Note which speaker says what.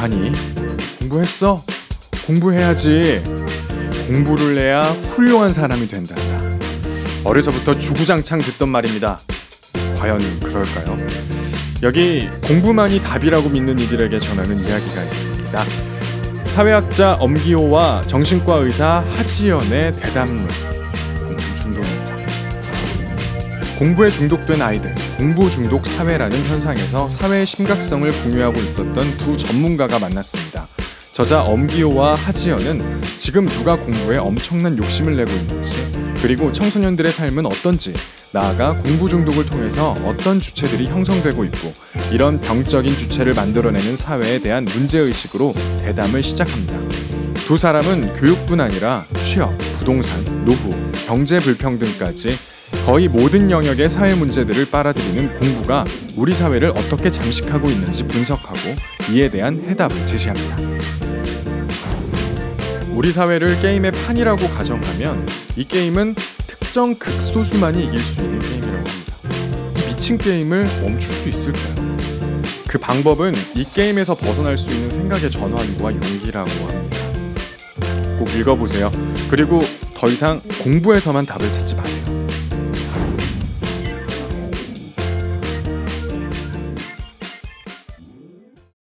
Speaker 1: 아니, 공부했어? 공부해야지. 공부를 해야 훌륭한 사람이 된단다. 어려서부터 주구장창 듣던 말입니다. 과연 그럴까요? 여기 공부만이 답이라고 믿는 이들에게 전하는 이야기가 있습니다. 사회학자 엄기호와 정신과 의사 하지연의 대담론 공부에 중독된 아이들, 공부 중독 사회라는 현상에서 사회의 심각성을 공유하고 있었던 두 전문가가 만났습니다. 저자 엄기호와 하지연은 지금 누가 공부에 엄청난 욕심을 내고 있는지 그리고 청소년들의 삶은 어떤지 나아가 공부 중독을 통해서 어떤 주체들이 형성되고 있고 이런 병적인 주체를 만들어내는 사회에 대한 문제의식으로 대담을 시작합니다. 두 사람은 교육뿐 아니라 취업, 부동산, 노후, 경제 불평등까지 거의 모든 영역의 사회 문제들을 빨아들이는 공부가 우리 사회를 어떻게 잠식하고 있는지 분석하고 이에 대한 해답을 제시합니다. 우리 사회를 게임의 판이라고 가정하면 이 게임은 특정 극소수만이 이길 수 있는 게임이라고 합니다. 미친 게임을 멈출 수 있을까요? 그 방법은 이 게임에서 벗어날 수 있는 생각의 전환과 용기라고 합니다. 꼭 읽어보세요. 그리고 더 이상 공부에서만 답을 찾지 마세요.